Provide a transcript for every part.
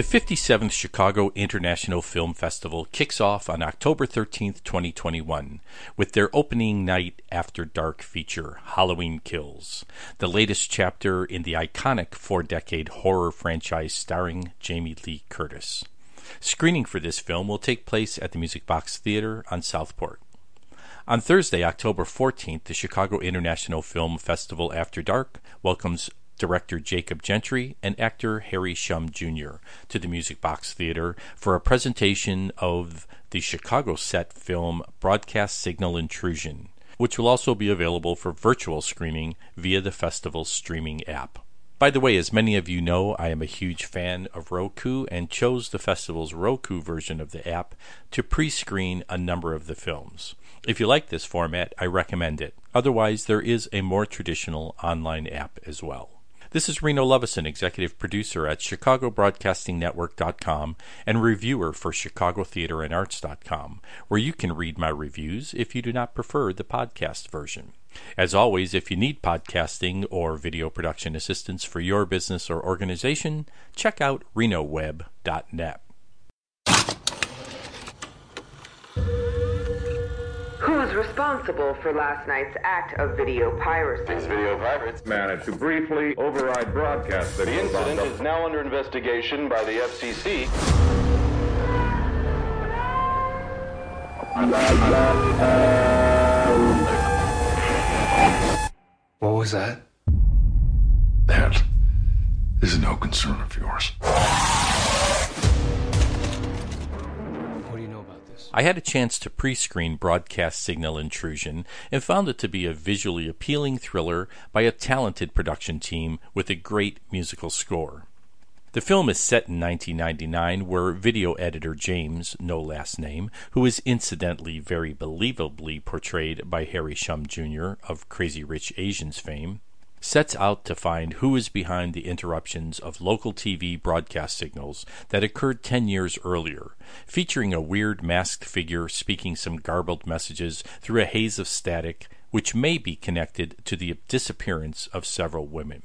The 57th Chicago International Film Festival kicks off on October 13th, 2021, with their opening night after dark feature, Halloween Kills, the latest chapter in the iconic four decade horror franchise starring Jamie Lee Curtis. Screening for this film will take place at the Music Box Theater on Southport. On Thursday, October 14th, the Chicago International Film Festival After Dark welcomes director Jacob Gentry and actor Harry Shum Jr. to the Music Box Theater for a presentation of the Chicago set film Broadcast Signal Intrusion, which will also be available for virtual screening via the festival's streaming app. By the way, as many of you know, I am a huge fan of Roku and chose the festival's Roku version of the app to pre screen a number of the films. If you like this format, I recommend it. Otherwise, there is a more traditional online app as well. This is Reno Lovison, executive producer at ChicagoBroadcastingNetwork.com and reviewer for ChicagoTheaterAndArts.com, where you can read my reviews if you do not prefer the podcast version. As always, if you need podcasting or video production assistance for your business or organization, check out RenoWeb.net. Who's responsible for last night's act of video piracy? These video pirates managed to briefly override broadcast The incident is now under investigation by the FCC. What was that? That is no concern of yours. I had a chance to pre screen Broadcast Signal Intrusion and found it to be a visually appealing thriller by a talented production team with a great musical score. The film is set in 1999, where video editor James, no last name, who is incidentally very believably portrayed by Harry Shum Jr. of Crazy Rich Asians fame, sets out to find who is behind the interruptions of local TV broadcast signals that occurred 10 years earlier, featuring a weird masked figure speaking some garbled messages through a haze of static which may be connected to the disappearance of several women.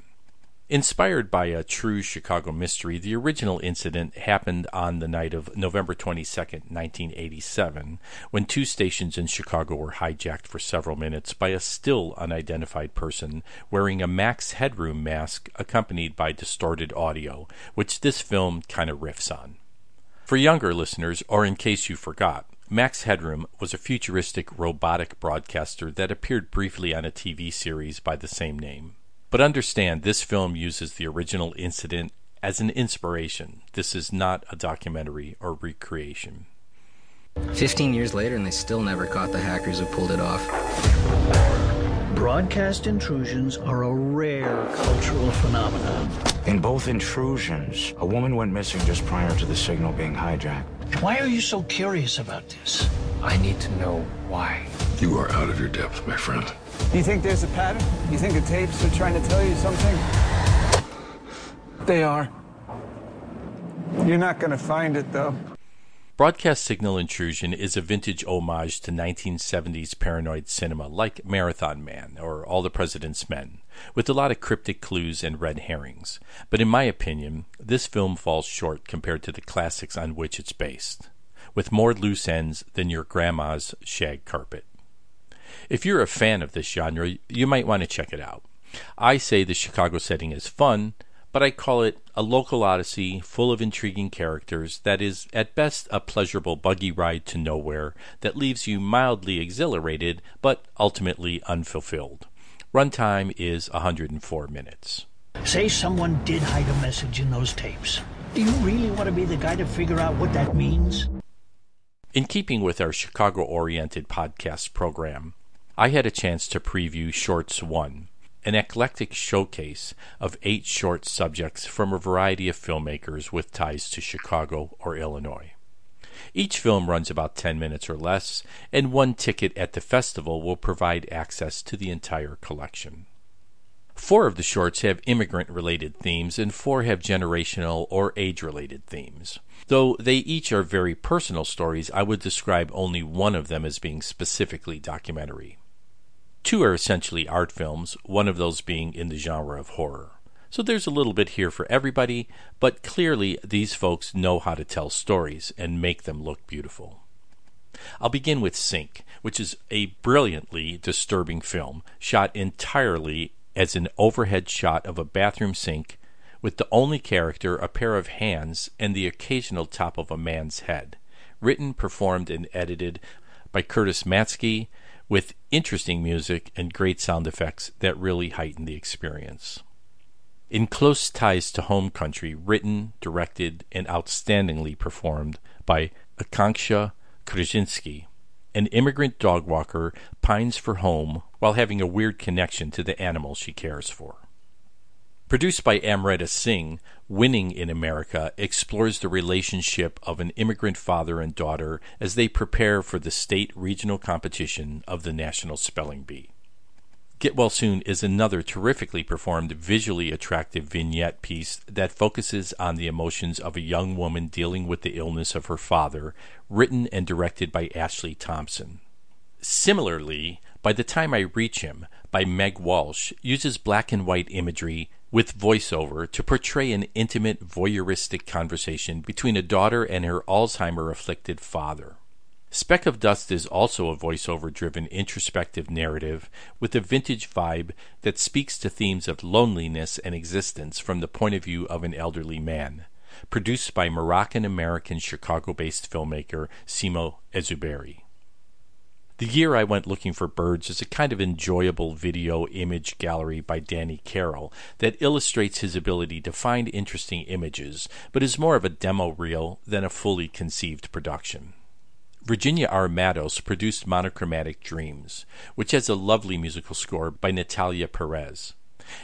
Inspired by a true Chicago mystery, the original incident happened on the night of November 22, 1987, when two stations in Chicago were hijacked for several minutes by a still unidentified person wearing a Max Headroom mask accompanied by distorted audio, which this film kind of riffs on. For younger listeners, or in case you forgot, Max Headroom was a futuristic robotic broadcaster that appeared briefly on a TV series by the same name. But understand, this film uses the original incident as an inspiration. This is not a documentary or recreation. 15 years later, and they still never caught the hackers who pulled it off. Broadcast intrusions are a rare cultural phenomenon. In both intrusions, a woman went missing just prior to the signal being hijacked. Why are you so curious about this? I need to know why. You are out of your depth, my friend. Do you think there's a pattern? You think the tapes are trying to tell you something? They are. You're not going to find it, though. Broadcast Signal Intrusion is a vintage homage to 1970s paranoid cinema like Marathon Man or All the President's Men, with a lot of cryptic clues and red herrings. But in my opinion, this film falls short compared to the classics on which it's based, with more loose ends than your grandma's shag carpet. If you're a fan of this genre, you might want to check it out. I say the Chicago setting is fun, but I call it a local odyssey full of intriguing characters that is, at best, a pleasurable buggy ride to nowhere that leaves you mildly exhilarated but ultimately unfulfilled. Runtime is 104 minutes. Say someone did hide a message in those tapes. Do you really want to be the guy to figure out what that means? In keeping with our Chicago oriented podcast program, I had a chance to preview Shorts 1, an eclectic showcase of eight short subjects from a variety of filmmakers with ties to Chicago or Illinois. Each film runs about 10 minutes or less, and one ticket at the festival will provide access to the entire collection. Four of the shorts have immigrant related themes, and four have generational or age related themes. Though they each are very personal stories, I would describe only one of them as being specifically documentary. Two are essentially art films, one of those being in the genre of horror. So there's a little bit here for everybody, but clearly these folks know how to tell stories and make them look beautiful. I'll begin with Sink, which is a brilliantly disturbing film shot entirely as an overhead shot of a bathroom sink with the only character a pair of hands and the occasional top of a man's head. Written, performed, and edited by Curtis Matsky with interesting music and great sound effects that really heighten the experience. In Close Ties to Home Country, written, directed, and outstandingly performed by Akanksha Cruczynski, an immigrant dog walker pines for home while having a weird connection to the animals she cares for. Produced by Amrita Singh, Winning in America explores the relationship of an immigrant father and daughter as they prepare for the state regional competition of the National Spelling Bee. Get Well Soon is another terrifically performed, visually attractive vignette piece that focuses on the emotions of a young woman dealing with the illness of her father, written and directed by Ashley Thompson. Similarly, By the Time I Reach Him by Meg Walsh uses black and white imagery with voiceover to portray an intimate, voyeuristic conversation between a daughter and her Alzheimer afflicted father. Speck of Dust is also a voiceover driven introspective narrative with a vintage vibe that speaks to themes of loneliness and existence from the point of view of an elderly man. Produced by Moroccan American Chicago based filmmaker Simo Ezuberi. The Year I Went Looking for Birds is a kind of enjoyable video image gallery by Danny Carroll that illustrates his ability to find interesting images, but is more of a demo reel than a fully conceived production. Virginia R. Matos produced Monochromatic Dreams, which has a lovely musical score by Natalia Perez,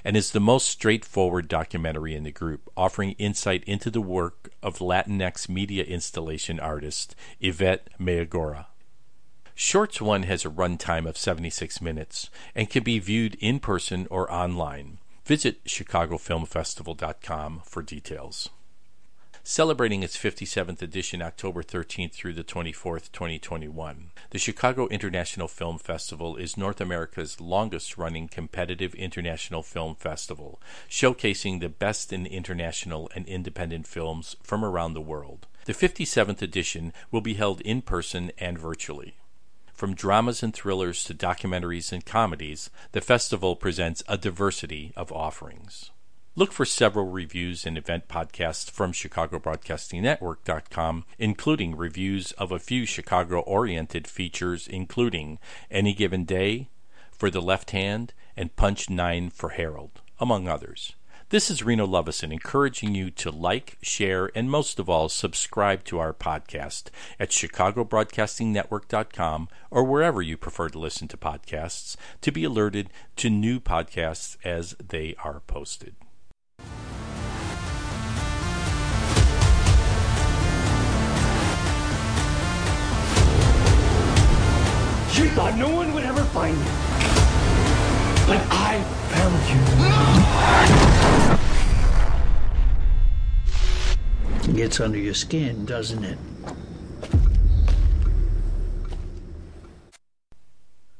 and is the most straightforward documentary in the group, offering insight into the work of Latinx media installation artist Yvette Mayagora. Shorts 1 has a runtime of 76 minutes and can be viewed in person or online. Visit ChicagoFilmFestival.com for details. Celebrating its 57th edition October 13th through the 24th, 2021, the Chicago International Film Festival is North America's longest running competitive international film festival, showcasing the best in international and independent films from around the world. The 57th edition will be held in person and virtually. From dramas and thrillers to documentaries and comedies, the festival presents a diversity of offerings. Look for several reviews and event podcasts from ChicagoBroadcastingNetwork.com, including reviews of a few Chicago oriented features, including Any Given Day, For the Left Hand, and Punch 9 for Harold, among others. This is Reno Lovison encouraging you to like, share, and most of all, subscribe to our podcast at ChicagoBroadcastingNetwork.com or wherever you prefer to listen to podcasts to be alerted to new podcasts as they are posted. You thought no one would ever find you. But I found you. It gets under your skin, doesn't it?